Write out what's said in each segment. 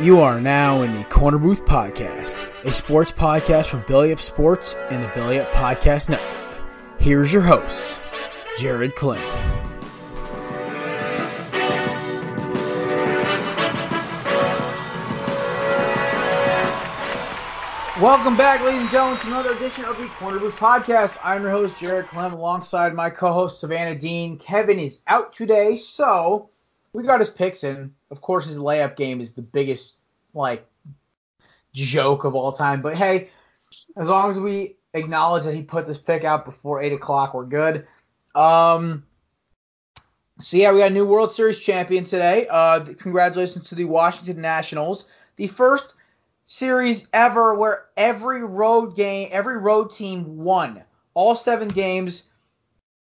You are now in the Korner Booth Podcast, a sports podcast from Belly Up Sports and the Belly Up Podcast Network. Here's your host, Jared Kling. Welcome back, ladies and gentlemen, to another edition of the Korner Booth Podcast. I'm your host, Jared Clem, alongside my co-host, Savannah Dean. Kevin is out today, so we got his picks in. Of course, his layup game is the biggest, like, joke of all time. But hey, as long as we acknowledge that he put this pick out before 8 o'clock, we're good. Um, so yeah, we got a new World Series champion today. Uh, congratulations to the Washington Nationals. The first series ever where every road game, every road team won all seven games,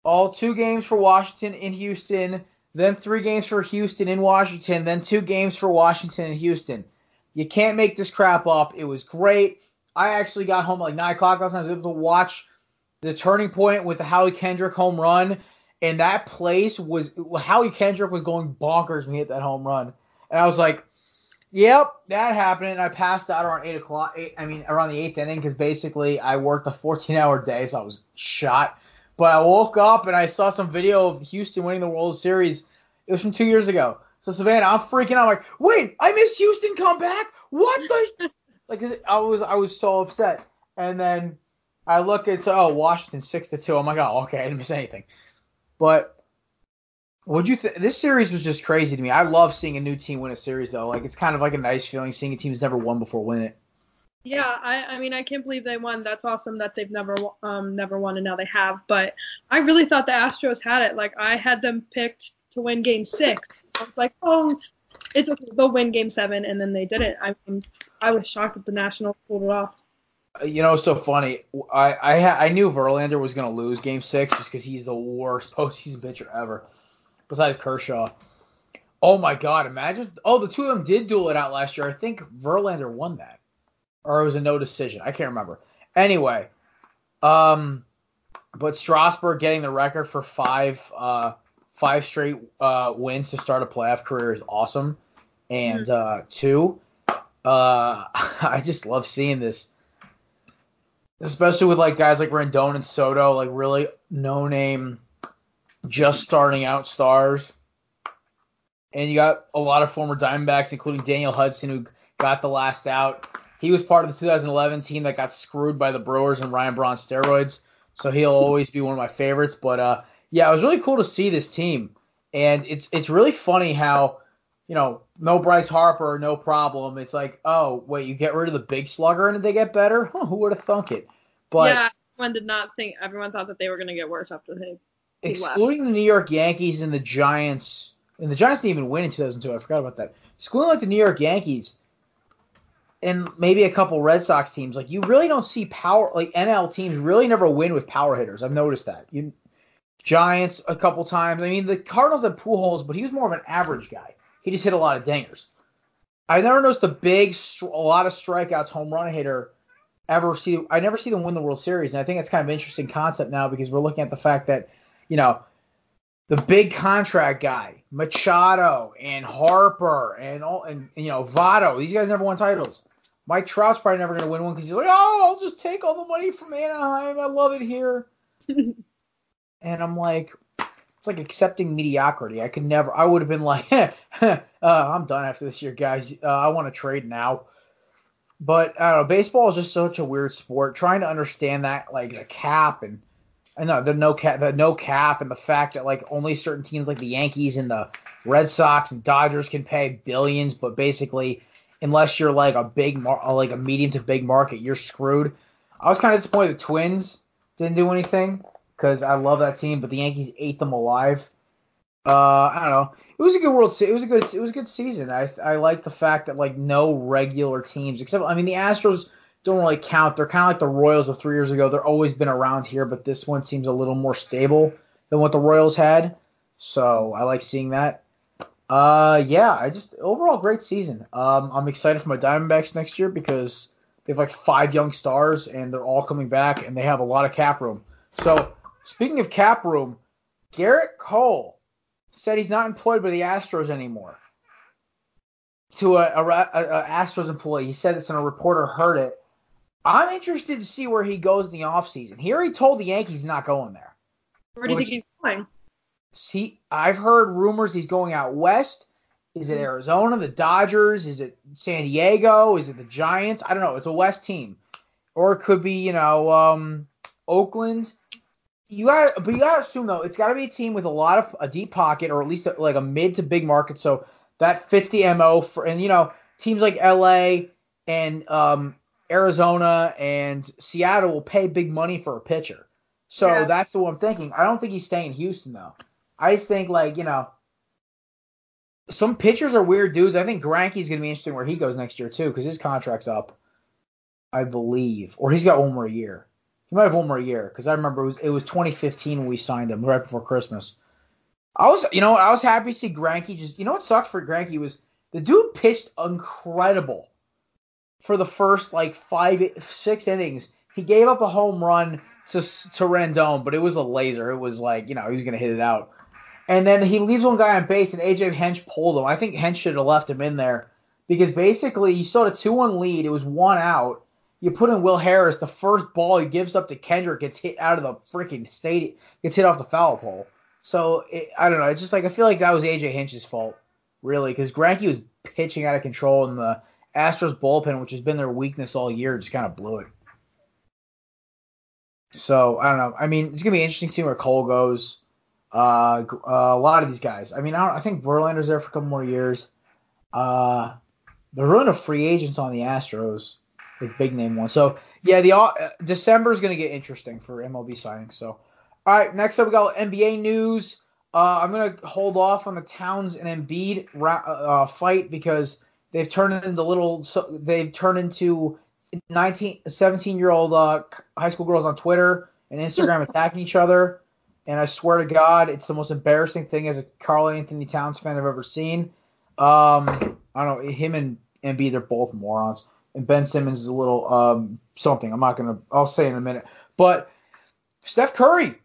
all two games for Washington in Houston, then three games for Houston in Washington, then two games for Washington and Houston. You can't make this crap up. It was great. I actually got home at like nine o'clock last night. I was able to watch the turning point with the Howie Kendrick home run, and that place was Howie Kendrick was going bonkers when he hit that home run, and I was like, Yep, that happened. And I passed out around eight o'clock. Eight, I mean, around the eighth inning because basically I worked a 14-hour day, so I was shot. But I woke up and I saw some video of Houston winning the World Series. It was from two years ago. So Savannah, I'm freaking out. I'm like, wait, I missed Houston come back. What the? like I was, I was so upset. And then I look at oh Washington six to two. I'm like, oh okay, I didn't miss anything. But would you? Th- this series was just crazy to me. I love seeing a new team win a series though. Like it's kind of like a nice feeling seeing a team who's never won before win it. Yeah, I, I mean I can't believe they won. That's awesome that they've never um never won and now they have. But I really thought the Astros had it. Like I had them picked to win Game Six. I was like, oh, it's okay. They'll win Game Seven, and then they didn't. I mean, I was shocked that the Nationals pulled it off. You know, it's so funny. I I, I knew Verlander was gonna lose Game Six just because he's the worst postseason pitcher ever besides Kershaw. Oh my God! Imagine. Oh, the two of them did duel it out last year. I think Verlander won that, or it was a no decision. I can't remember. Anyway, um, but Strasburg getting the record for five uh five straight uh wins to start a playoff career is awesome. And uh two, uh I just love seeing this, especially with like guys like Rendon and Soto, like really no name just starting out stars. And you got a lot of former Diamondbacks, including Daniel Hudson, who got the last out. He was part of the 2011 team that got screwed by the Brewers and Ryan Braun steroids, so he'll always be one of my favorites. But uh, yeah, it was really cool to see this team, and it's it's really funny how you know no Bryce Harper, no problem. It's like oh wait, you get rid of the big slugger and they get better? Huh, who would have thunk it? But yeah, everyone did not think. Everyone thought that they were going to get worse after they excluding the New York Yankees and the Giants, and the Giants didn't even win in 2002. I forgot about that. Excluding like the New York Yankees and maybe a couple Red Sox teams, like you really don't see power. Like NL teams really never win with power hitters. I've noticed that. You Giants a couple times. I mean, the Cardinals had Pujols, but he was more of an average guy. He just hit a lot of dingers. I never noticed a big, a lot of strikeouts, home run hitter ever see. I never see them win the World Series, and I think that's kind of an interesting concept now because we're looking at the fact that you know, the big contract guy, Machado and Harper and all and you know Votto. These guys never won titles. Mike Trout's probably never going to win one because he's like, oh, I'll just take all the money from Anaheim. I love it here. and I'm like, it's like accepting mediocrity. I could never. I would have been like, uh, I'm done after this year, guys. Uh, I want to trade now. But I don't know. Baseball is just such a weird sport. Trying to understand that, like the cap and I know the no cap, the no cap, and the fact that like only certain teams like the Yankees and the Red Sox and Dodgers can pay billions, but basically, unless you're like a big, mar- uh, like a medium to big market, you're screwed. I was kind of disappointed the Twins didn't do anything because I love that team, but the Yankees ate them alive. Uh, I don't know. It was a good World. It was a good. It was a good season. I I like the fact that like no regular teams except I mean the Astros don't really count. They're kind of like the Royals of three years ago. They're always been around here, but this one seems a little more stable than what the Royals had. So I like seeing that. Uh, yeah, I just overall great season. Um, I'm excited for my Diamondbacks next year because they have like five young stars and they're all coming back and they have a lot of cap room. So speaking of cap room, Gerrit Cole said he's not employed by the Astros anymore. To a, a, a, Astros employee, he said this and a reporter heard it. I'm interested to see where he goes in the offseason. He already told the Yankees he's not going there. Where do you think he's going? See, I've heard rumors he's going out west. Is it Arizona, the Dodgers? Is it San Diego? Is it the Giants? I don't know. It's a West team, or it could be you know um, Oakland. You got, but you got to assume though it's got to be a team with a lot of a deep pocket, or at least a, like a mid to big market, so that fits the mo for. And you know teams like LA and um, Arizona and Seattle will pay big money for a pitcher. So yeah. that's the one I'm thinking. I don't think he's staying in Houston though. I just think like you know some pitchers are weird dudes. I think Greinke's gonna be interesting where he goes next year too because his contract's up, I believe, or he's got one more year. He might have one more year because I remember it was it was 2015 when we signed him right before Christmas. I was you know I was happy to see Greinke just you know what sucks for Greinke was the dude pitched incredible for the first like five six innings. He gave up a home run to to Rendon, but it was a laser. It was like you know he was gonna hit it out. And then he leaves one guy on base, and AJ Hinch pulled him. I think Hinch should have left him in there because basically you saw a two one lead. It was one out. You put in Will Harris. The first ball he gives up to Kendrick gets hit out of the freaking stadium. Gets hit off the foul pole. So it, I don't know. It's just like I feel like that was AJ Hinch's fault, really, because Greinke was pitching out of control, and the Astros bullpen, which has been their weakness all year, just kind of blew it. So I don't know. I mean, it's gonna be interesting to see where Cole goes. Uh, a lot of these guys. I mean, I, I think Verlander's there for a couple more years. Uh, there's really no free agents on the Astros, like big name ones. So yeah, the uh, December is gonna get interesting for MLB signings. So all right, next up we got NBA news. Uh, I'm gonna hold off on the Towns and Embiid ra- uh, fight because They've turned into little. They've turned into 19, 17 year old uh, high school girls on Twitter and Instagram attacking each other. And I swear to God, it's the most embarrassing thing as a Karl-Anthony Towns fan I've ever seen. Um, I don't know him and Embiid, they're both morons. And Ben Simmons is a little um, something. I'm not gonna. I'll say in a minute. But Steph Curry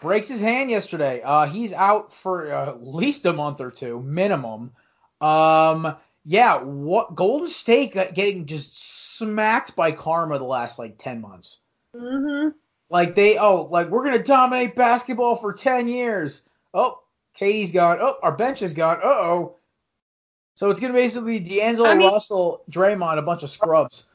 breaks his hand yesterday. Uh, he's out for uh, at least a month or two minimum. Um, yeah, what Golden State getting just smacked by karma the last like ten months. Mm-hmm. Like they, oh, like we're gonna dominate basketball for ten years. Oh, KD's gone. Oh, our bench is gone. Uh oh. So it's gonna basically D'Angelo I mean, Russell, Draymond, a bunch of scrubs.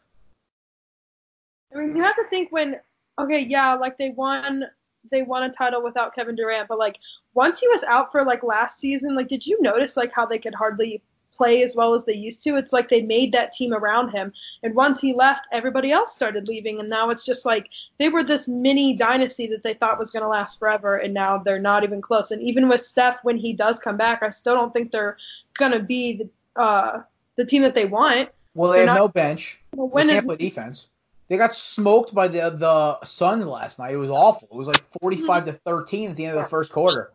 I mean, you have to think when, okay, yeah, like they won, they won a title without Kevin Durant, but like once he was out for like last season, like did you notice like how they could hardly play as well as they used to. It's like they made that team around him. And once he left, everybody else started leaving. And now it's just like they were this mini dynasty that they thought was going to last forever. And now they're not even close. And even with Steph, when he does come back, I still don't think they're going to be the, uh, the team that they want. Well, they they're have not, no bench. Well, when they can't is, play defense. They got smoked by the the Suns last night. It was awful. It was like 45 to 13 at the end of the first quarter.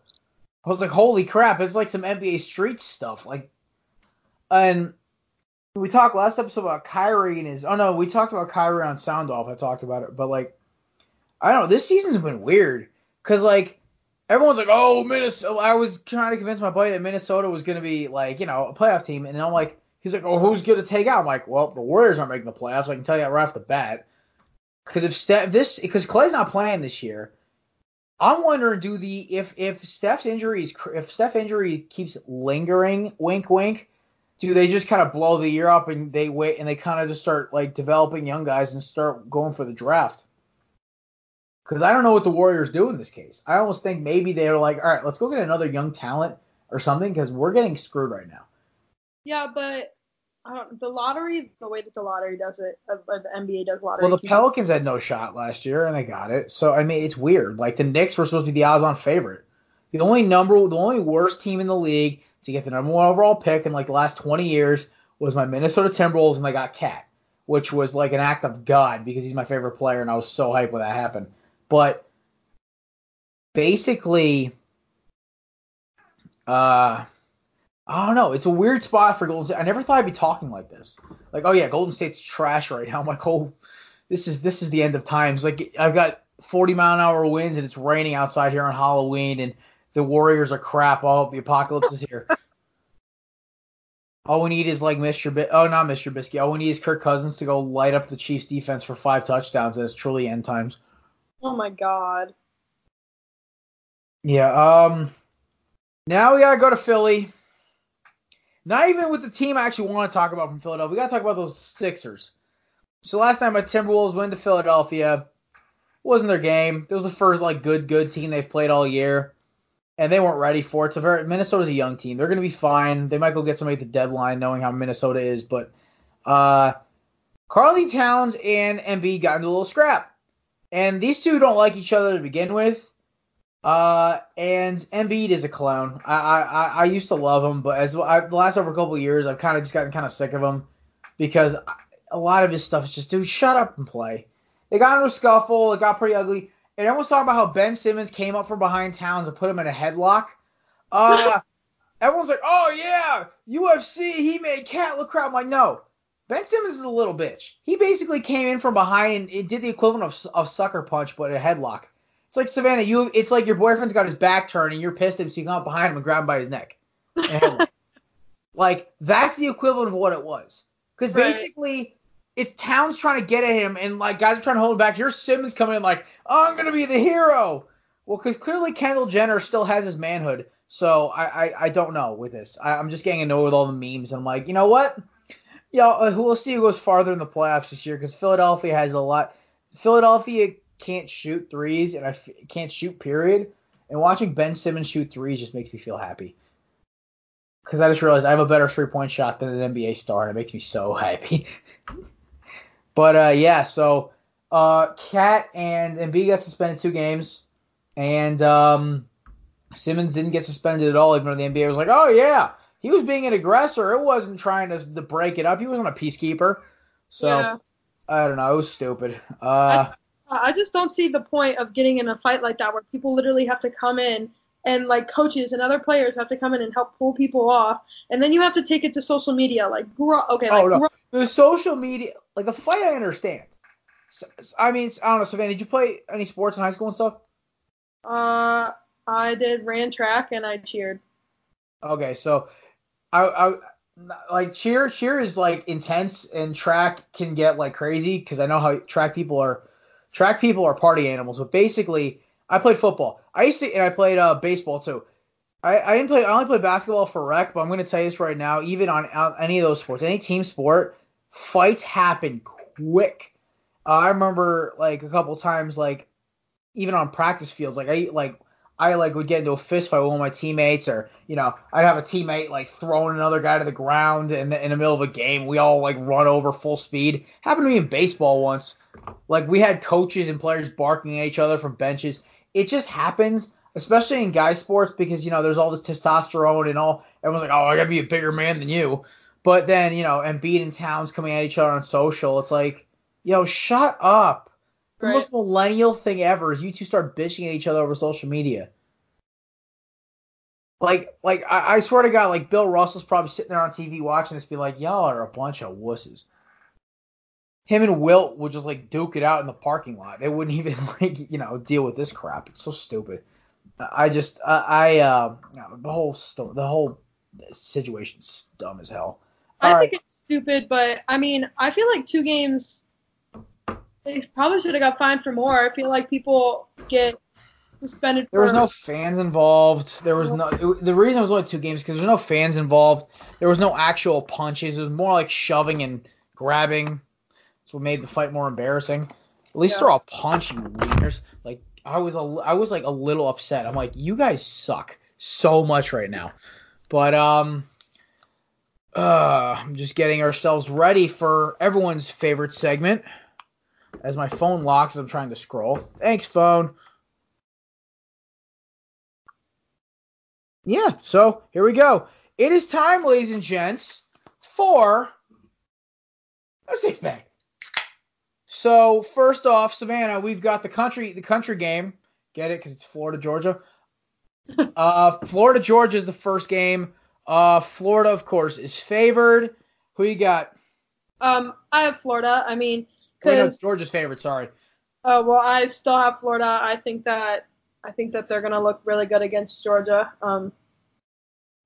I was like, holy crap! It's like some NBA street stuff. Like and we talked last episode about Kyrie and his. Oh no, we talked about Kyrie on Sound Off. I talked about it, but like, I don't know. This season's been weird because like everyone's like, oh Minnesota. I was trying to convince my buddy that Minnesota was gonna be like you know a playoff team, and I'm like, he's like, oh who's gonna take out? I'm like, well the Warriors aren't making the playoffs. I can tell you that right off the bat. Because if Steph, this because Clay's not playing this year, I'm wondering, do the if if Steph's injury injuries if Steph injury keeps lingering, wink wink, do they just kind of blow the year up and they wait and they kind of just start like developing young guys and start going for the draft? Because I don't know what the Warriors do in this case. I almost think maybe they're like, all right, let's go get another young talent or something because we're getting screwed right now. Yeah, but the lottery, the way that the lottery does it, uh, the NBA does lottery. Well, the Pelicans had no shot last year and they got it. So I mean, it's weird. Like the Knicks were supposed to be the odds-on favorite. The only number, the only worst team in the league to get the number one overall pick in like the last 20 years was my Minnesota Timberwolves, and they got KAT, which was like an act of God because he's my favorite player, and I was so hyped when that happened. But basically, uh, I don't know. It's a weird spot for Golden State. I never thought I'd be talking like this. Like, oh yeah, Golden State's trash right now. I'm like, oh, this is this is the end of times. Like, I've got 40 mile an hour winds and it's raining outside here on Halloween, and the Warriors are crap. Oh, the apocalypse is here. All we need is like Mr. Bi- oh not Mr. Bisky. All we need is Kirk Cousins to go light up the Chiefs defense for five touchdowns, and it's truly end times. Oh my god. Yeah. Um. Now we gotta go to Philly. Not even with the team I actually want to talk about from Philadelphia. We gotta talk about those Sixers. So last time my Timberwolves went to Philadelphia, wasn't their game. It was the first like good good team they've played all year, and they weren't ready for it. So very Minnesota's a young team. They're gonna be fine. They might go get somebody at the deadline, knowing how Minnesota is. But uh, Karl-Anthony Towns and Embiid got into a little scrap. And these two don't like each other to begin with. Uh, and Embiid is a clown. I I, I used to love him, but as I, the last over a couple years, I've kind of just gotten kind of sick of him because a lot of his stuff is just, dude, shut up and play. They got into a scuffle. It got pretty ugly. And everyone's talking about how Ben Simmons came up from behind Towns and put him in a headlock. Uh, everyone's like, oh yeah, UFC, he made KAT look crap. I'm like, no, Ben Simmons is a little bitch. He basically came in from behind and it did the equivalent of, of sucker punch, but a headlock. It's like Savannah, you. It's like your boyfriend's got his back turned and you're pissed at him, so you come up behind him and grab him by his neck. like that's the equivalent of what it was. Because right. It's Towns trying to get at him, and like guys are trying to hold him back. Here's Simmons coming in like, oh, I'm gonna be the hero. Well, because clearly Kendall Jenner still has his manhood. So I, I, I don't know with this. I, am just getting annoyed with all the memes. I'm like, you know what? Yeah, uh, we'll see who goes farther in the playoffs this year because Philadelphia has a lot. Philadelphia can't shoot threes, and I f- can't shoot. Period. And watching Ben Simmons shoot threes just makes me feel happy. Because I just realized I have a better three point shot than an NBA star, and it makes me so happy. But uh, yeah, so uh, KAT and Embiid got suspended two games, and um, Simmons didn't get suspended at all, even though the NBA was like, oh yeah, he was being an aggressor. It wasn't trying to, to break it up. He wasn't a peacekeeper. So yeah. I don't know. It was stupid. Uh, I, I just don't see the point of getting in a fight like that where people literally have to come in and like coaches and other players have to come in and help pull people off, and then you have to take it to social media. Like, grow, okay, like, oh, no. the social media, like the fight, I understand. So, I mean, I don't know, Savannah. Did you play any sports in high school and stuff? Uh, I did ran track and I cheered. Okay, so I, I like cheer cheer is like intense and track can get like crazy because I know how track people are track people are party animals. But basically, I played football. I used to and I played uh, baseball too. I, I didn't play. I only played basketball for rec, but I'm going to tell you this right now. Even on, on any of those sports, any team sport, fights happen quick. Uh, I remember like a couple times, like even on practice fields, like I like I like would get into a fist fight with one of my teammates, or you know, I'd have a teammate like throwing another guy to the ground in the, in the middle of a game. We all like run over full speed. Happened to me in baseball once. Like we had coaches and players barking at each other from benches. It just happens, especially in guy sports, because you know there's all this testosterone and all. Everyone's like, oh, I gotta be a bigger man than you. But then you know, and beating Towns coming at each other on social, it's like, yo, shut up the right. most millennial thing ever is you two start bitching at each other over social media. Like, like I, I swear to God, like Bill Russell's probably sitting there on TV watching this, be like, y'all are a bunch of wusses. Him and Wilt would just like duke it out in the parking lot. They wouldn't even like, you know, deal with this crap. It's so stupid. I just, I, I uh, the whole sto- the whole situation's dumb as hell. All I right. think it's stupid, but I mean, I feel like two games they probably should have got fined for more. I feel like people get suspended. There was no fans involved. There was no. It, the reason it was only two games because there was no fans involved. There was no actual punches. It was more like shoving and grabbing. That's what made the fight more embarrassing. At least Yeah. throw a punch, you wieners. Like I was a, I was like a little upset. I'm like, you guys suck so much right now. But um, uh, I'm just getting ourselves ready for everyone's favorite segment. As my phone locks, I'm trying to scroll. Thanks, phone. Yeah, so here we go. It is time, ladies and gents, for a six pack. So first off, Savannah, we've got the country the country game. Get it? Because it's Florida Georgia. uh, Florida Georgia is the first game. Uh, Florida, of course, is favored. Who you got? Um, I have Florida. I mean, Wait, no, Georgia's favorite. Sorry. uh, well, I still have Florida. I think that I think that they're gonna look really good against Georgia. Um,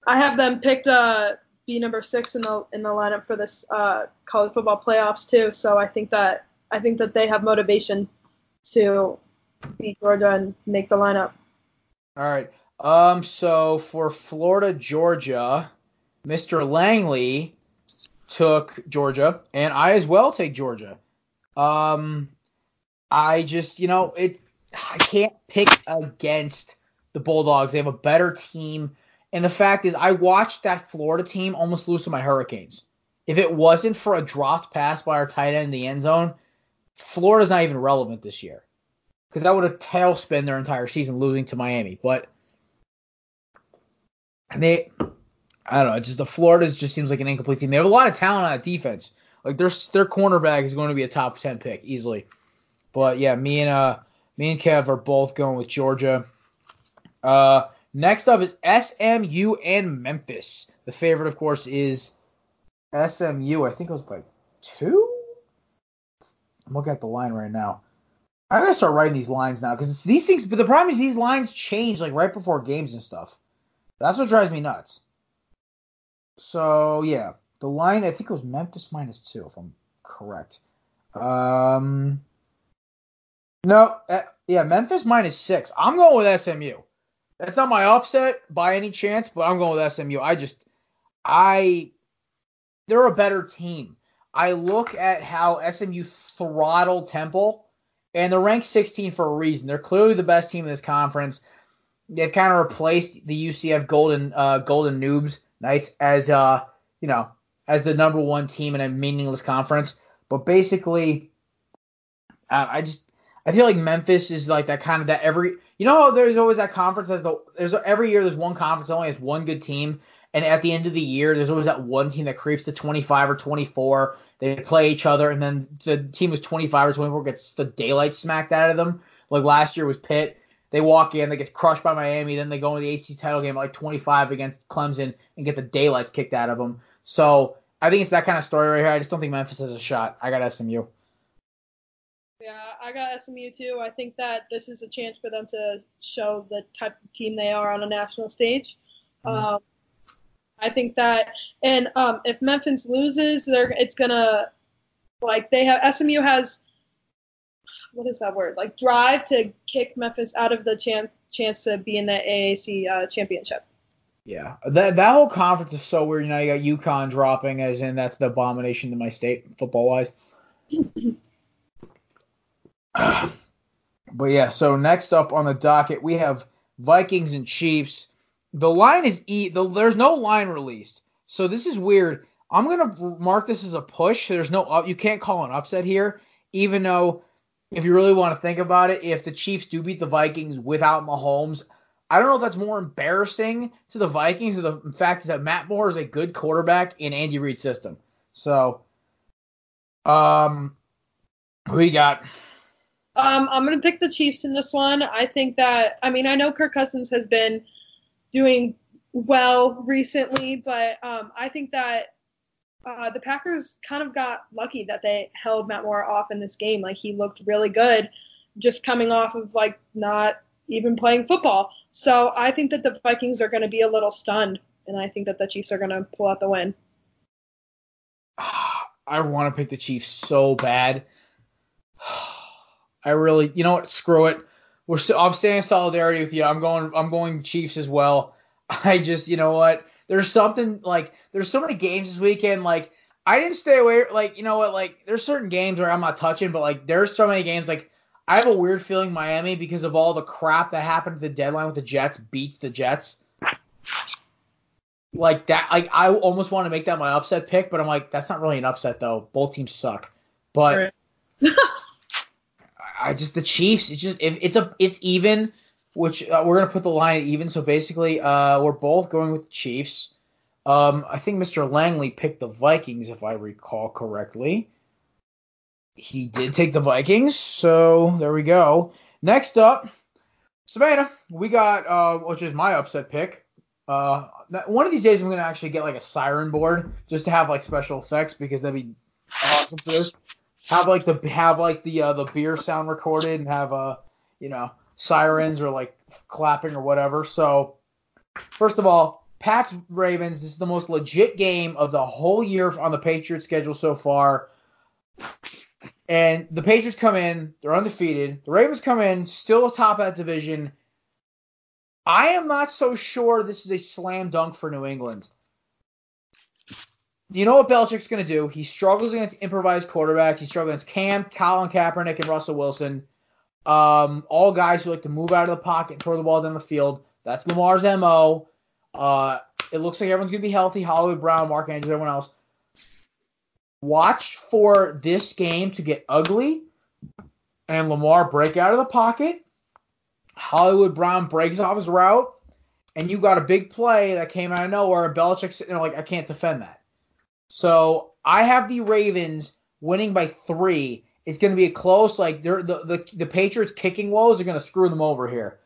I have them picked uh be number six in the in the lineup for this uh college football playoffs too. So I think that I think that they have motivation to beat Georgia and make the lineup. All right. Um. So for Florida, Georgia, Mr. Langley took Georgia, and I as well take Georgia. Um. I just, you know, it. I can't pick against the Bulldogs. They have a better team, and the fact is, I watched that Florida team almost lose to my Hurricanes. If it wasn't for a dropped pass by our tight end in the end zone, Florida's not even relevant this year because that would have tailspin their entire season losing to Miami. But they, I don't know, just the Florida's just seems like an incomplete team. They have a lot of talent on that defense. Like their their cornerback is going to be a top ten pick easily. But yeah, me and uh me and Kev are both going with Georgia. Uh, next up is SMU and Memphis. The favorite, of course, is SMU. I think it was by two. I'm looking at the line right now. I gotta start writing these lines now because these things. But the problem is these lines change like right before games and stuff. That's what drives me nuts. So yeah, the line I think it was Memphis minus two if I'm correct. Um, no, uh, yeah, Memphis minus six. I'm going with SMU. That's not my upset by any chance, but I'm going with SMU. I just, I, they're a better team. I look at how SMU throttled Temple, and they're ranked 16 for a reason. They're clearly the best team in this conference. They've kind of replaced the UCF Golden uh, Golden Noobs Knights as uh you know as the number one team in a meaningless conference. But basically, I just I feel like Memphis is like that kind of that every you know there's always that conference as the there's every year there's one conference that only has one good team and at the end of the year there's always that one team that creeps to 25 or 24 they play each other and then the team was 25 or 24 gets the daylight smacked out of them. Like last year was Pitt. They walk in they get crushed by Miami then they go into the ACC title game at like 25 against Clemson and get the daylights kicked out of them. So I think it's that kind of story right here. I just don't think Memphis has a shot. I got SMU Yeah, I got SMU too. I think that this is a chance for them to show the type of team they are on a national stage. Mhm. Um, I think that, and um, if Memphis loses, they're it's gonna like they have SMU has what is that word like drive to kick Memphis out of the chance chance to be in the AAC uh, championship. Yeah, that that whole conference is so weird. You know, you got UConn dropping, as in that's the abomination to my state football wise. but yeah, so next up on the docket we have Vikings and Chiefs. The line is e. The, there's no line released, so this is weird. I'm gonna mark this as a push. There's no up. You can't call an upset here, even though if you really want to think about it, if the Chiefs do beat the Vikings without Mahomes, I don't know if that's more embarrassing to the Vikings or the fact is that Matt Moore is a good quarterback in Andy Reid's system. So, um, we got? Um, I'm gonna pick the Chiefs in this one. I think that I mean I know Kirk Cousins has been doing well recently, but um, I think that uh, the Packers kind of got lucky that they held Matt Moore off in this game. Like he looked really good, just coming off of like not even playing football. So I think that the Vikings are going to be a little stunned, and I think that the Chiefs are going to pull out the win. I want to pick the Chiefs so bad. I really, you know what? Screw it. We're so, I'm staying in solidarity with you. I'm going I'm going Chiefs as well. I just you know what? There's something like there's so many games this weekend. Like I didn't stay away. Like you know what? Like there's certain games where I'm not touching, but like there's so many games. Like I have a weird feeling Miami because of all the crap that happened at the deadline with the Jets beats the Jets. Like that. Like I almost want to make that my upset pick, but I'm like that's not really an upset though. Both teams suck. But. I just the Chiefs. It's just if it's a it's even, which uh, we're gonna put the line at even. So basically, uh, we're both going with the Chiefs. Um, I think Mr. Langley picked the Vikings, if I recall correctly. He did take the Vikings, so there we go. Next up, Savannah. We got uh, which is my upset pick. Uh, one of these days I'm gonna actually get like a siren board just to have like special effects because that'd be awesome for this have like the have like the uh, the beer sound recorded and have uh you know sirens or like clapping or whatever. So first of all, Pats Ravens. This is the most legit game of the whole year on the Patriots schedule so far. And the Patriots come in, they're undefeated. The Ravens come in, still atop that division. I am not so sure this is a slam dunk for New England. You know what Belichick's going to do? He struggles against improvised quarterbacks. He struggles against Cam, Colin Kaepernick, and Russell Wilson. Um, all guys who like to move out of the pocket and throw the ball down the field. That's Lamar's MO. Uh, it looks like everyone's going to be healthy. Hollywood Brown, Mark Andrews, everyone else. Watch for this game to get ugly and Lamar break out of the pocket. Hollywood Brown breaks off his route, and you got a big play that came out of nowhere. And Belichick's sitting there like, I can't defend that. So I have the Ravens winning by three. It's going to be a close. Like they're, the the the Patriots kicking woes are going to screw them over here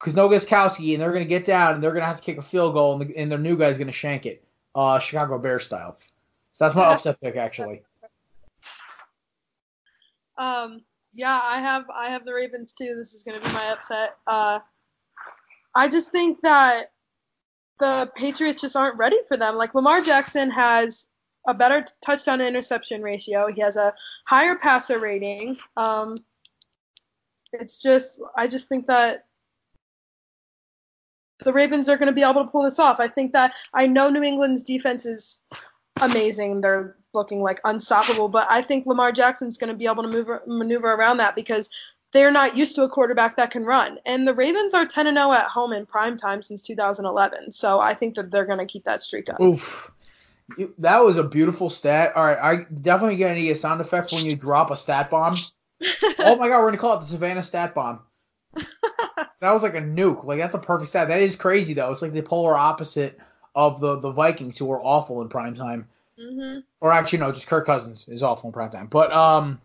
because no Gostkowski, and they're going to get down and they're going to have to kick a field goal, and, the, and their new guy's going to shank it, uh, Chicago Bears style. So that's my upset pick actually. Um, yeah, I have I have the Ravens too. This is going to be my upset. Uh, I just think that the Patriots just aren't ready for them. Like Lamar Jackson has a better touchdown to interception ratio. He has a higher passer rating. Um, it's just I just think that the Ravens are going to be able to pull this off. I think that I know New England's defense is amazing. They're looking like unstoppable, but I think Lamar Jackson's going to be able to move, maneuver around that because they're not used to a quarterback that can run. And the Ravens are 10 0 at home in prime time since 2011. So I think that they're going to keep that streak up. Oof. You, that was a beautiful stat. All right, I definitely gonna need a sound effect when you drop a stat bomb. oh my god, we're gonna call it the Savannah stat bomb. that was like a nuke. Like that's a perfect stat. That is crazy though. It's like the polar opposite of the the Vikings who are awful in prime time. hmm Or actually no, just Kirk Cousins is awful in prime time. But um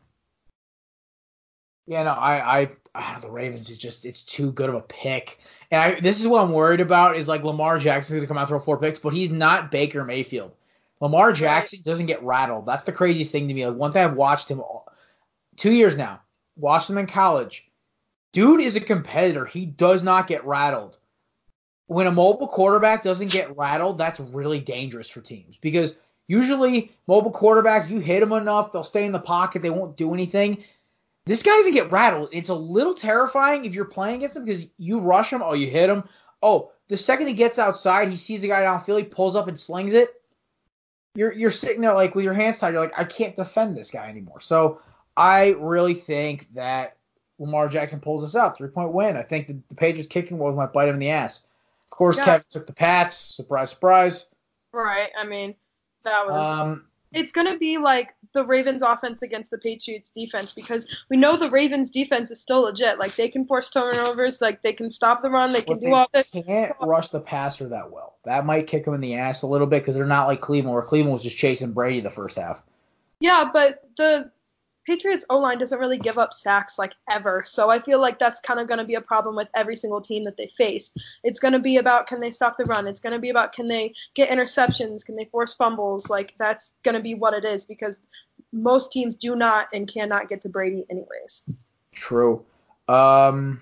yeah, no, I I, the Ravens is just it's too good of a pick. And I this is what I'm worried about is like Lamar Jackson's gonna come out and throw four picks, but he's not Baker Mayfield. Lamar Jackson doesn't get rattled. That's the craziest thing to me. Like one thing I've watched him all, two years now, watched him in college. Dude is a competitor. He does not get rattled. When a mobile quarterback doesn't get rattled, that's really dangerous for teams because usually mobile quarterbacks, you hit them enough, they'll stay in the pocket, they won't do anything. This guy doesn't get rattled. It's a little terrifying if you're playing against him because you rush him, oh, you hit him. Oh, the second he gets outside, he sees a guy downfield, he pulls up and slings it. You're you're sitting there like with your hands tied. You're like, I can't defend this guy anymore. So I really think that Lamar Jackson pulls this out, three point win. I think the, the Patriots kicking was might bite him in the ass. Of course, Yeah. Kevin took the Pats. Surprise, surprise. Right. I mean, that was. Um, it's going to be like the Ravens offense against the Patriots defense because we know the Ravens defense is still legit. Like they can force turnovers, like they can stop the run, they can do all this. they can't rush the passer that well. That might kick them in the ass a little bit because they're not like Cleveland, where Cleveland was just chasing Brady the first half. Yeah, but the Patriots O line doesn't really give up sacks like ever. So I feel like that's kind of going to be a problem with every single team that they face. It's going to be about can they stop the run? It's going to be about can they get interceptions? Can they force fumbles? Like that's going to be what it is because most teams do not and cannot get to Brady anyways. True. Um,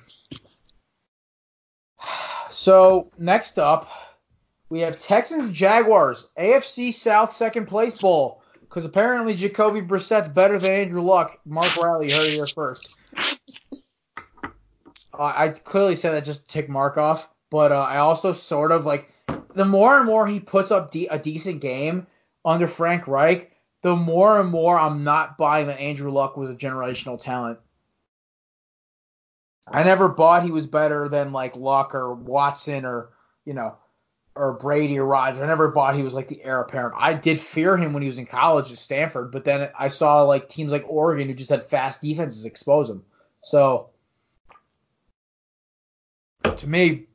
so next up, we have Texans Jaguars AFC South second place bowl because apparently Jacoby Brissett's better than Andrew Luck. Mark Riley heard here first. Uh, I clearly said that just to tick Mark off, but uh, I also sort of like the more and more he puts up de- a decent game under Frank Reich, the more and more I'm not buying that Andrew Luck was a generational talent. I never bought he was better than like Luck or Watson or you know or Brady or Rodgers. I never bought he was like the heir apparent. I did fear him when he was in college at Stanford, but then I saw like teams like Oregon who just had fast defenses expose him. So to me,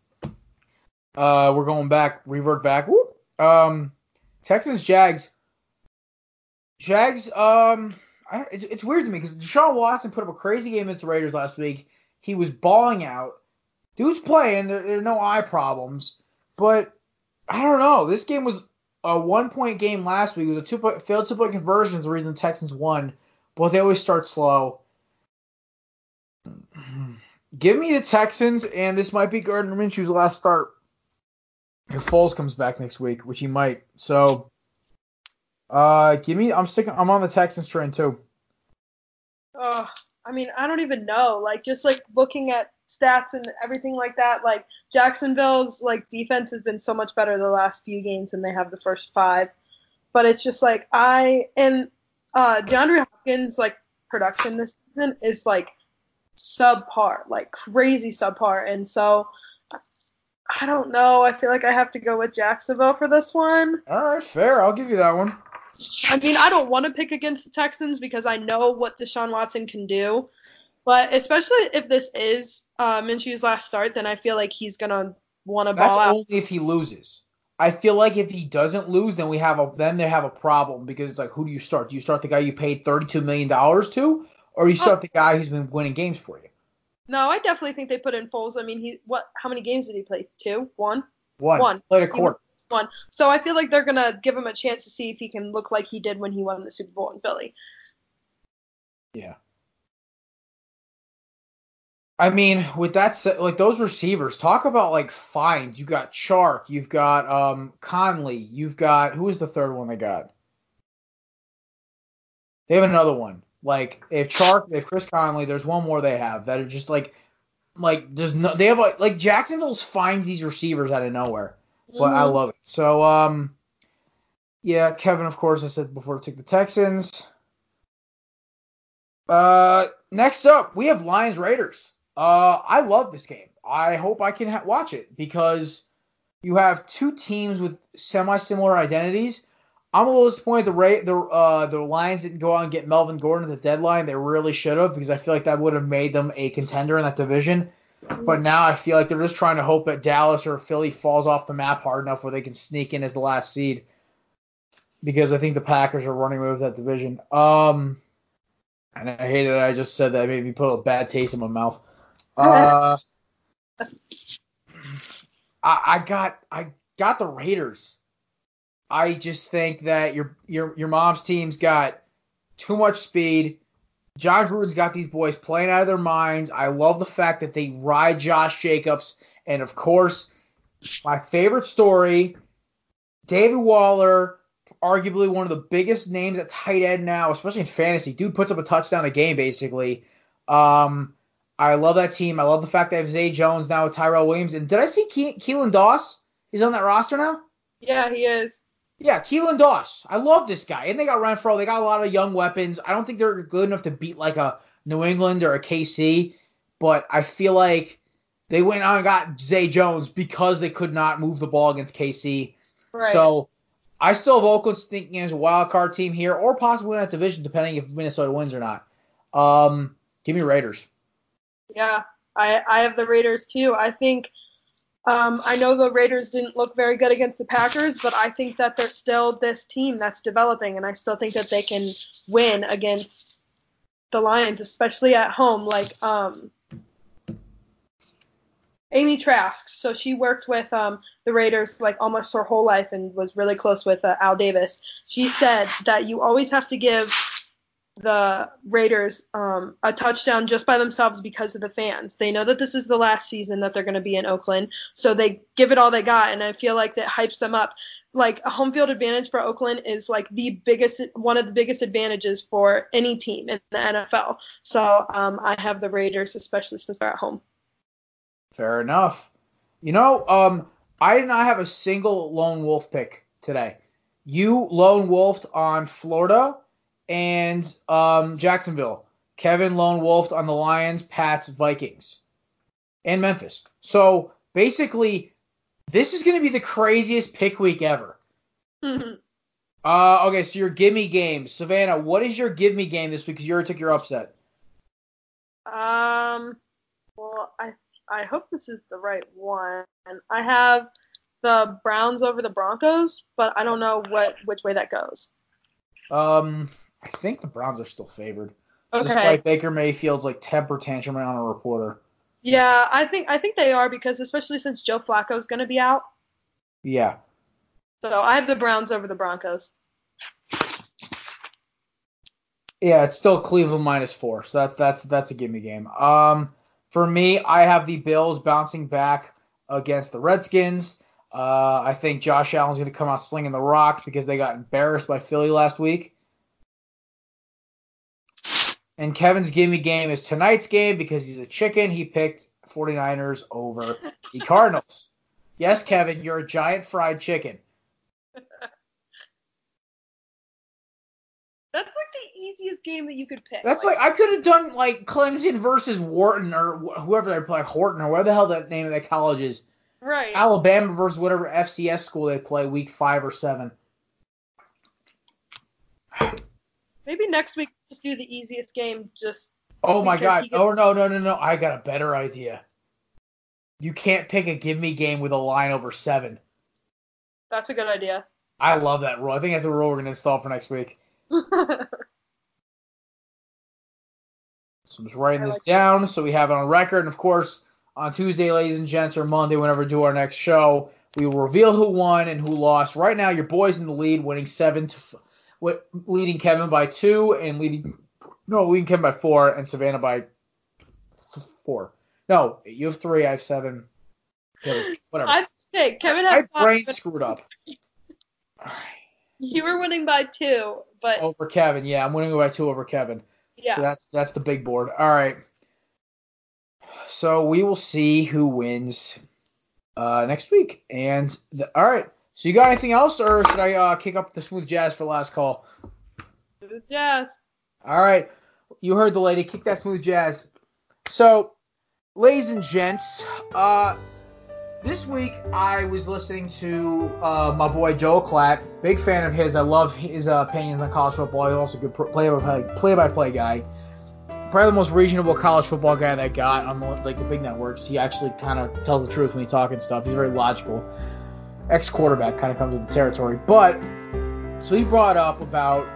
uh, we're going back, revert back. Whoop. Um, Jags. Jags. Um, I, it's, it's weird to me because Deshaun Watson put up a crazy game against the Raiders last week. He was balling out. Dude's playing. There, there are no eye problems, but I don't know. This game was a one point game last week. It was a two point failed two point conversion. the reason the Texans won, but they always start slow. Give me the Texans, and this might be Gardner Minshew's last start. If Foles comes back next week, which he might. So, uh, give me. I'm sticking. I'm on the Texans train too. Oh, I mean, I don't even know. Like, just like looking at stats and everything like that, like Jacksonville's like defense has been so much better the last few games than they have the first five. But it's just like I and uh DeAndre Hopkins like production this season is like subpar, like crazy subpar. And so I don't know. I feel like I have to go with Jacksonville for this one. All right, fair. I'll give you that one. I mean, I don't want to pick against the Texans because I know what Deshaun Watson can do. But especially if this is uh, Minshew's last start, then I feel like he's gonna want to ball out. only if he loses. I feel like if he doesn't lose, then we have a then they have a problem because it's like who do you start? Do you start the guy you paid thirty two million dollars to, or you start the guy who's been winning games for you? No, I definitely think they put in Foles. I mean, he what? How many games did he play? Two, one, One. One. Played a quarter. one. So I feel like they're gonna give him a chance to see if he can look like he did when he won the Super Bowl in Philly. Yeah. I mean, with that said, like those receivers, talk about like finds. You got Chark, you've got um Conley, you've got who was the third one they got? They have another one. Like if Chark, if Chris Conley, there's one more they have that are just like like there's no they have like like Jacksonville's finds these receivers out of nowhere. But I Mhm. love it. So um yeah, Kevin of course I said before to take the Texans. Uh next up, we have Lions Raiders. Uh I love this game. I hope I can ha- watch it because you have two teams with semi-similar identities. I'm a little disappointed the Ra- the uh, the Lions didn't go out and get Melvin Gordon at the deadline. They really should have because I feel like that would have made them a contender in that division. But now I feel like they're just trying to hope that Dallas or Philly falls off the map hard enough where they can sneak in as the last seed. Because I think the Packers are running away with that division. Um, and I hate it. I just said that it made me put a bad taste in my mouth. Uh, I, I got I got the Raiders. I just think that your your your mom's team's got too much speed. Jon Gruden's got these boys playing out of their minds. I love the fact that they ride Josh Jacobs, and of course, my favorite story, David Waller, arguably one of the biggest names at tight end now, especially in fantasy. Dude puts up a touchdown a game basically. Um, I love that team. I love the fact that I have Zay Jones now with Tyrell Williams. And did I see Ke- Keelan Doss? He's on that roster now. Yeah, he is. Yeah, Keelan Doss. I love this guy. And they got Renfrow. They got a lot of young weapons. I don't think they're good enough to beat like a New England or a KC, but I feel like they went on and got Zay Jones because they could not move the ball against KC. Right. So I still have Oakland thinking as a wild card team here, or possibly in that division, depending if Minnesota wins or not. Um, give me Raiders. Yeah, I I have the Raiders too. I think um, I know the Raiders didn't look very good against the Packers, but I think that they're still this team that's developing, and I still think that they can win against the Lions, especially at home. Like um, Amy Trask, so she worked with um, the Raiders like almost her whole life and was really close with uh, Al Davis. She said that you always have to give the Raiders um, a touchdown just by themselves because of the fans. They know that this is the last season that they're going to be in Oakland, so they give it all they got, and I feel like that hypes them up. Like a home field advantage for Oakland is like the biggest, one of the biggest advantages for any team in the NFL. So um, I have the Raiders, especially since they're at home. Fair enough. You know, um, I did not have a single lone wolf pick today. You lone wolfed on Florida and um, Jacksonville. Kevin lone wolfed on the Lions, Pats, Vikings, and Memphis. So basically, this is going to be the craziest pick week ever. Uh, okay, so your give me game, Savannah. What is your give me game this week? Because you already took your upset. Um, well, I I hope this is the right one. I have the Browns over the Broncos, but I don't know what which way that goes. Um, I think the Browns are still favored. Okay. Despite Baker Mayfield's like temper tantrum on a reporter. Yeah, I think I think they are because especially since Joe Flacco is going to be out. Yeah. So I have the Browns over the Broncos. Yeah, it's still Cleveland minus four, so that's that's that's a gimme game. Um, for me, I have the Bills bouncing back against the Redskins. Uh, I think Josh Allen's going to come out slinging the rock because they got embarrassed by Philly last week. And Kevin's gimme game is tonight's game because he's a chicken. He picked 49ers over the Cardinals. Yes, Kevin, you're a giant fried chicken. That's like the easiest game that you could pick. That's like, I could have done like Clemson versus Wharton or wh- whoever they play, Horton or whatever the hell that name of that college is. right. Alabama versus whatever FCS school they play week five or seven. Maybe next week just do the easiest game. Just Oh my god. he Oh no no no no. I got a better idea. You can't pick a give me game with a line over seven. that's a good idea. I love that rule. I think that's a rule we're gonna install for next week. So I'm just writing this down so we have it on record. And of course, on Tuesday, ladies and gents, or Monday, whenever we do our next show, we will reveal who won and who lost. Right now, your boys in the lead, winning seven to, f- leading Kevin by two and leading no, leading Kevin by four and Savannah by four. No, you have three, I have seven. Kevin- Whatever. I hey Kevin My had five, brain screwed up. You were winning by two, but Over Kevin, yeah, I'm winning by two over Kevin. yeah. So that's that's the big board. All right. So we will see who wins uh, next week. And the, all right. So you got anything else, or should I uh, kick up the smooth jazz for last call? Jazz. All right. You heard the lady. Kick that smooth jazz. So, ladies and gents, uh, this week I was listening to uh, my boy Joel Klatt. Big fan of his. I love his uh, opinions on college football. He's also a good play-by-play play-by-play guy. Probably the most reasonable college football guy that got on the, like the big networks. He actually kind of tells the truth when he's talking stuff. He's very logical. Ex-quarterback kind of comes with the territory, but so he brought up about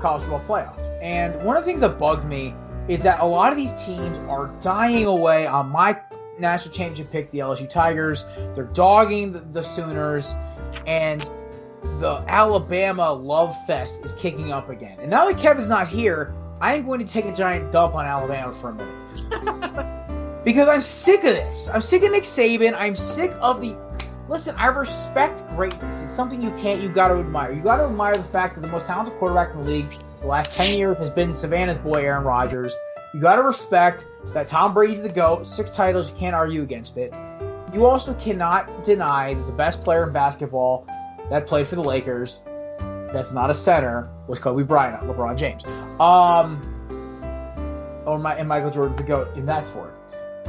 college football playoffs. And one of the things that bugged me is that a lot of these teams are dying away on my national championship pick, the LSU Tigers. They're dogging the, the Sooners, and the Alabama love fest is kicking up again. And now that Kevin's not here, I am going to take a giant dump on Alabama for a minute. because I'm sick of this. I'm sick of Nick Saban. I'm sick of the. Listen, I respect greatness. It's something you can't, you got to admire. You got to admire the fact that the most talented quarterback in the league the last 10 years has been Savannah's boy, Aaron Rodgers. You got to respect that Tom Brady's the GOAT. Six titles, you can't argue against it. You also cannot deny that the best player in basketball that played for the Lakers, that's not a center, was Kobe Bryant, LeBron James. Um, or my, and Michael Jordan's the GOAT in that sport.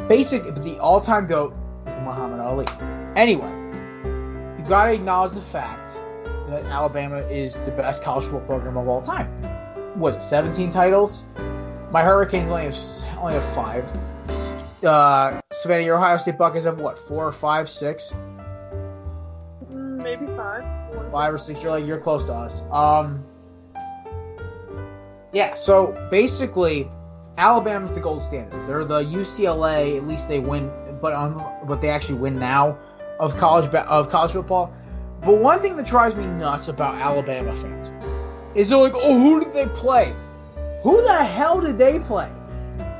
Basic, but the all-time GOAT is Muhammad Ali. Anyway, got to acknowledge the fact that Alabama is the best college football program of all time. Was it 17 titles? My Hurricanes only have only have five. Uh, Savannah, your Ohio State Buckeyes have what? Four or five, six, maybe five. Five or six. You're like you're close to us. Um, yeah. So basically, Alabama's the gold standard. They're the UCLA. At least they win, but on but they actually win now of college of college football. But one thing that drives me nuts about Alabama fans is they're like, oh, who did they play? Who the hell did they play?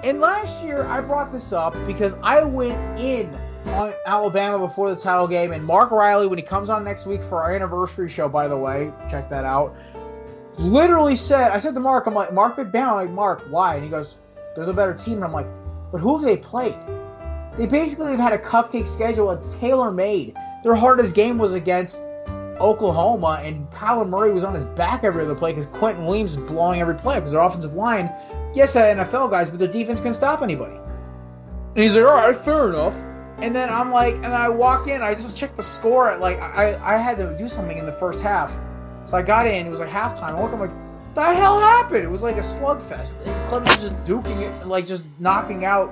And last year, I brought this up because I went in on Alabama before the title game, and Mark Riley, when he comes on next week for our anniversary show, by the way, check that out, literally said, I said to Mark, I'm like, Mark McBown, I'm like, Mark, why? And he goes, they're the better team. And I'm like, but who have they played? They basically have had a cupcake schedule, a tailor made. Their hardest game was against Oklahoma, and Kyler Murray was on his back every other play because Quinnen Williams is blowing every play because their offensive line, yes, they're NFL guys, but their defense can stop anybody. And he's like, all right, fair enough. And then I'm like, and I walk in, I just check the score like, I, I had to do something in the first half. So I got in, it was like halftime. I look, I'm like, the hell happened? It was like a slugfest. Clemson was just duking it, like just knocking out.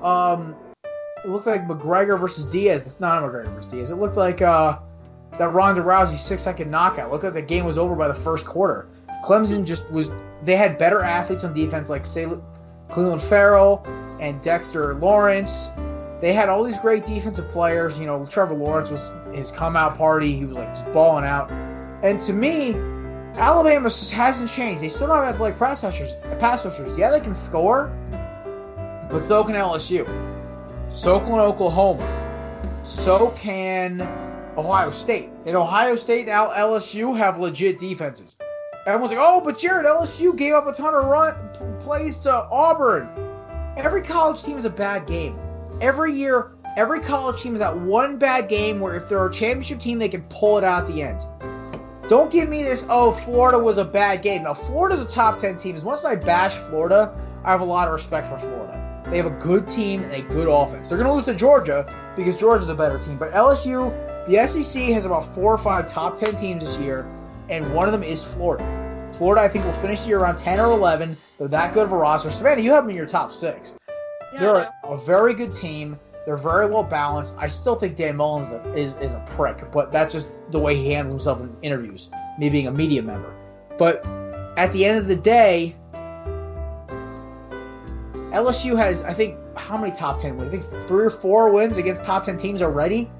Um, it looked like McGregor versus Diaz. It's not McGregor versus Diaz. It looked like uh, that Ronda Rousey six second knockout. Looked like the game was over by the first quarter. Clemson just was. They had better athletes on defense, like say Clelin Ferrell and Dexter Lawrence. They had all these great defensive players. You know, Trevor Lawrence was his come out party. He was like just balling out. And to me, Alabama hasn't changed. They still don't have athletic pass rushers. Pass rushers. Yeah, they can score, but so can LSU. So can Oklahoma. So can Ohio State. And Ohio State and LSU have legit defenses. Everyone's like, oh, but Jared, LSU gave up a ton of run plays to Auburn. Every college team is a bad game. Every year, every college team is that one bad game where if they're a championship team, they can pull it out at the end. Don't give me this, oh, Florida was a bad game. Now, Florida's a top 10 team. As much as I bash Florida, I have a lot of respect for Florida. They have a good team and a good offense. They're going to lose to Georgia because Georgia's a better team. But LSU, the SEC has about four or five top 10 teams this year, and one of them is Florida. Florida, I think, will finish the year around 10 or 11. They're that good of a roster. Savannah, you have them in your top six. Yeah, They're a, a very good team. They're very well balanced. I still think Dan Mullen is is, is a prick, but that's just the way he handles himself in interviews, me being a media member. But at the end of the day, LSU has, I think, how many top 10 wins? I think three or four wins against top 10 teams already.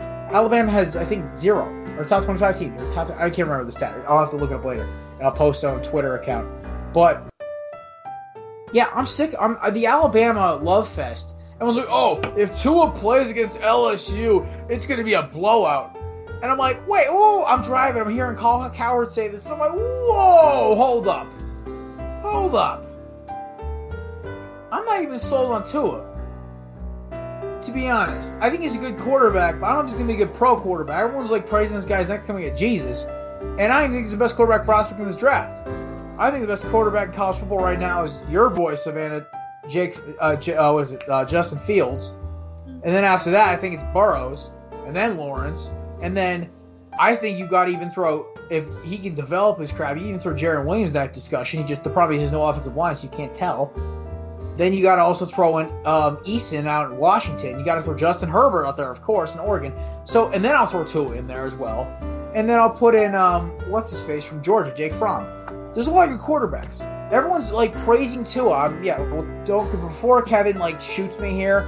Alabama has, I think, zero. Or top 25 team. Or top, I can't remember the stat. I'll have to look it up later. And I'll post it on Twitter account. But, yeah, I'm sick. I'm uh, The Alabama Love Fest. Everyone's like, oh, if Tua plays against LSU, it's going to be a blowout. And I'm like, wait, oh, I'm driving. I'm hearing Colin Cowherd say this. And I'm like, whoa, hold up. Hold up. I'm not even sold on Tua. To be honest, I think he's a good quarterback, but I don't know if he's gonna be a good pro quarterback. Everyone's like praising this guy's not coming at Jesus, and I think he's the best quarterback prospect in this draft. I think the best quarterback in college football right now is your boy Savannah, Jake, uh, J- uh, was it uh, Justin Fields, and then after that I think it's Burrows, and then Lawrence, and then I think you got to even throw if he can develop his crap, you even throw Jarren Williams that discussion. He just the problem is no offensive line, so you can't tell. Then you got to also throw in um, Eason out in Washington. You got to throw Justin Herbert out there, of course, in Oregon. So, and then I'll throw Tua in there as well. And then I'll put in um, what's his face from Georgia, Jake Fromm. There's a lot of good quarterbacks. Everyone's like praising Tua. I'm, yeah, well, don't before Kevin like shoots me here.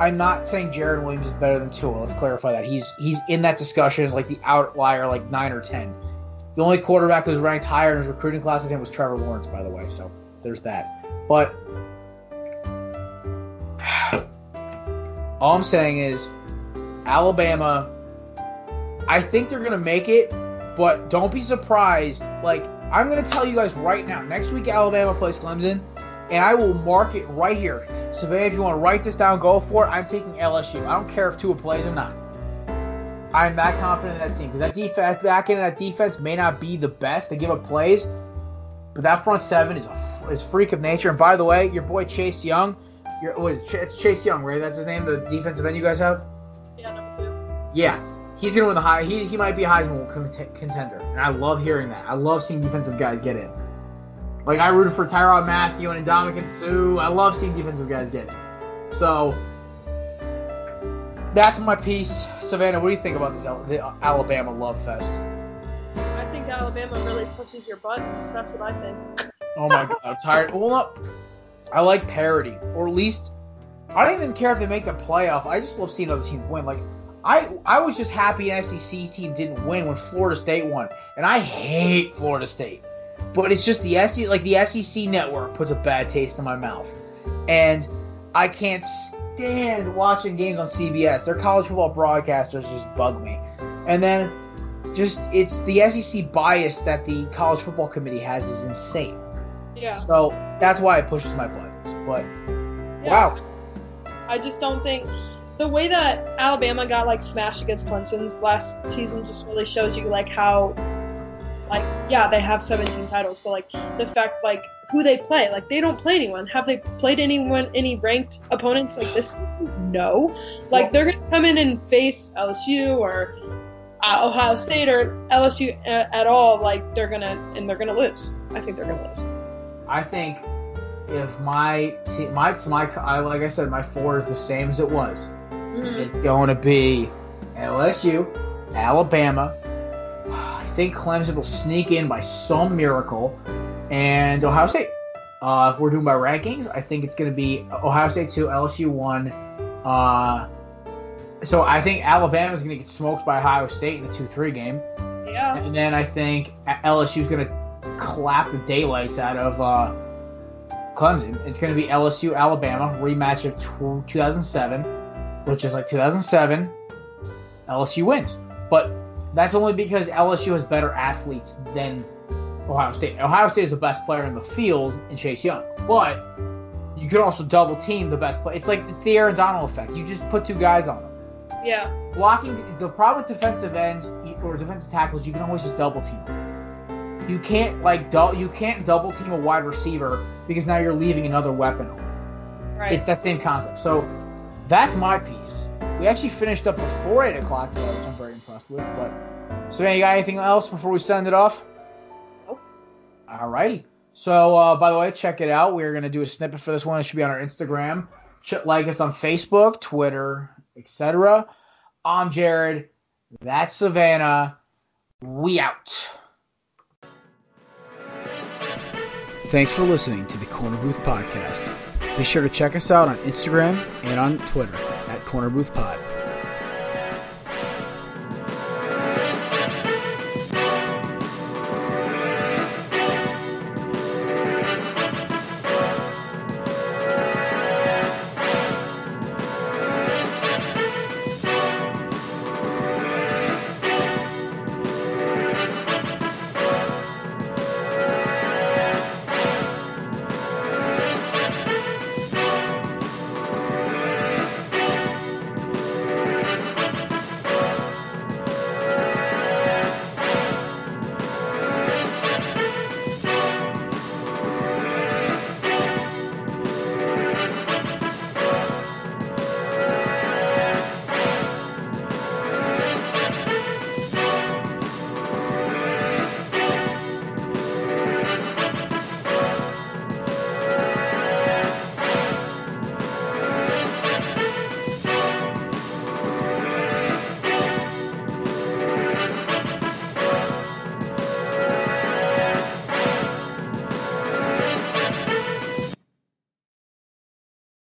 I'm not saying Jarren Williams is better than Tua. Let's clarify that. He's he's in that discussion as like the outlier, like nine or ten. The only quarterback who was ranked higher in his recruiting class than him was Trevor Lawrence, by the way. So there's that. But all I'm saying is Alabama. I think they're gonna make it, but don't be surprised. Like I'm gonna tell you guys right now. Next week Alabama plays Clemson, and I will mark it right here. Savannah, if you want to write this down, go for it. I'm taking LSU. I don't care if Tua plays or not. I'm that confident in that team because that defense, back in that defense, may not be the best. They give up plays, but that front seven is a is freak of nature. And by the way, your boy Chase Young, your was it's Chase Young, right? That's his name, the defensive end you guys have. Yeah, number two. Yeah, he's gonna win the high. He, he might be a Heisman contender, and I love hearing that. I love seeing defensive guys get in. Like I rooted for Tyrann Mathieu and Ndamukong Suh. I love seeing defensive guys get in. So that's my piece. Savannah, what do you think about this the Alabama love fest? I think Alabama really pushes your buttons. That's what I think. Oh my god, I'm tired. Well, no, I like parity, or at least I don't even care if they make the playoff. I just love seeing other teams win. Like I, I was just happy an SEC team didn't win when Florida State won, and I hate Florida State. But it's just the SEC, like the SEC network puts a bad taste in my mouth, and I can't stand watching games on CBS. Their college football broadcasters just bug me, and then just it's the SEC bias that the college football committee has is insane. Yeah. So that's why it pushes my buttons. But Yeah. wow, I just don't think the way that Alabama got like smashed against Clemson last season just really shows you like how like yeah they have 17 titles but like the fact like who they play like they don't play anyone have they played anyone any ranked opponents like this no like they're gonna come in and face LSU or uh, Ohio State or LSU at, at all like they're gonna and they're gonna lose I think they're gonna lose I think if my my my I, like I said, my four is the same as it was. Mm-hmm. It's going to be LSU, Alabama. I think Clemson will sneak in by some miracle, and Ohio State. Uh, if we're doing by rankings, I think it's going to be Ohio State two, LSU one. Uh, so I think Alabama is going to get smoked by Ohio State in the two three game. Yeah. And then I think LSU is going to clap the daylights out of. Uh, Clemson. It's going to be LSU Alabama rematch of 2007, which is like 2007. LSU wins, but that's only because LSU has better athletes than Ohio State. Ohio State is the best player in the field in Chase Young, but you could also double team the best player. It's like it's the Aaron Donald effect. You just put two guys on them. Yeah. Blocking the problem with defensive ends or defensive tackles, you can always just double team. You can't like du- you can't double team a wide receiver because now you're leaving another weapon Right. It's that same concept. So that's my piece. We actually finished up before eight o'clock today, which I'm very impressed with. But so, man, you got anything else before we send it off? Nope. All righty. So, uh, by the way, check it out. We're gonna do a snippet for this one. It should be on our Instagram. Ch- like us on Facebook, Twitter, etc. I'm Jared. That's Savannah. We out. Thanks for listening to the Korner Booth Podcast. Be sure to check us out on Instagram and on Twitter at Korner Booth Pod.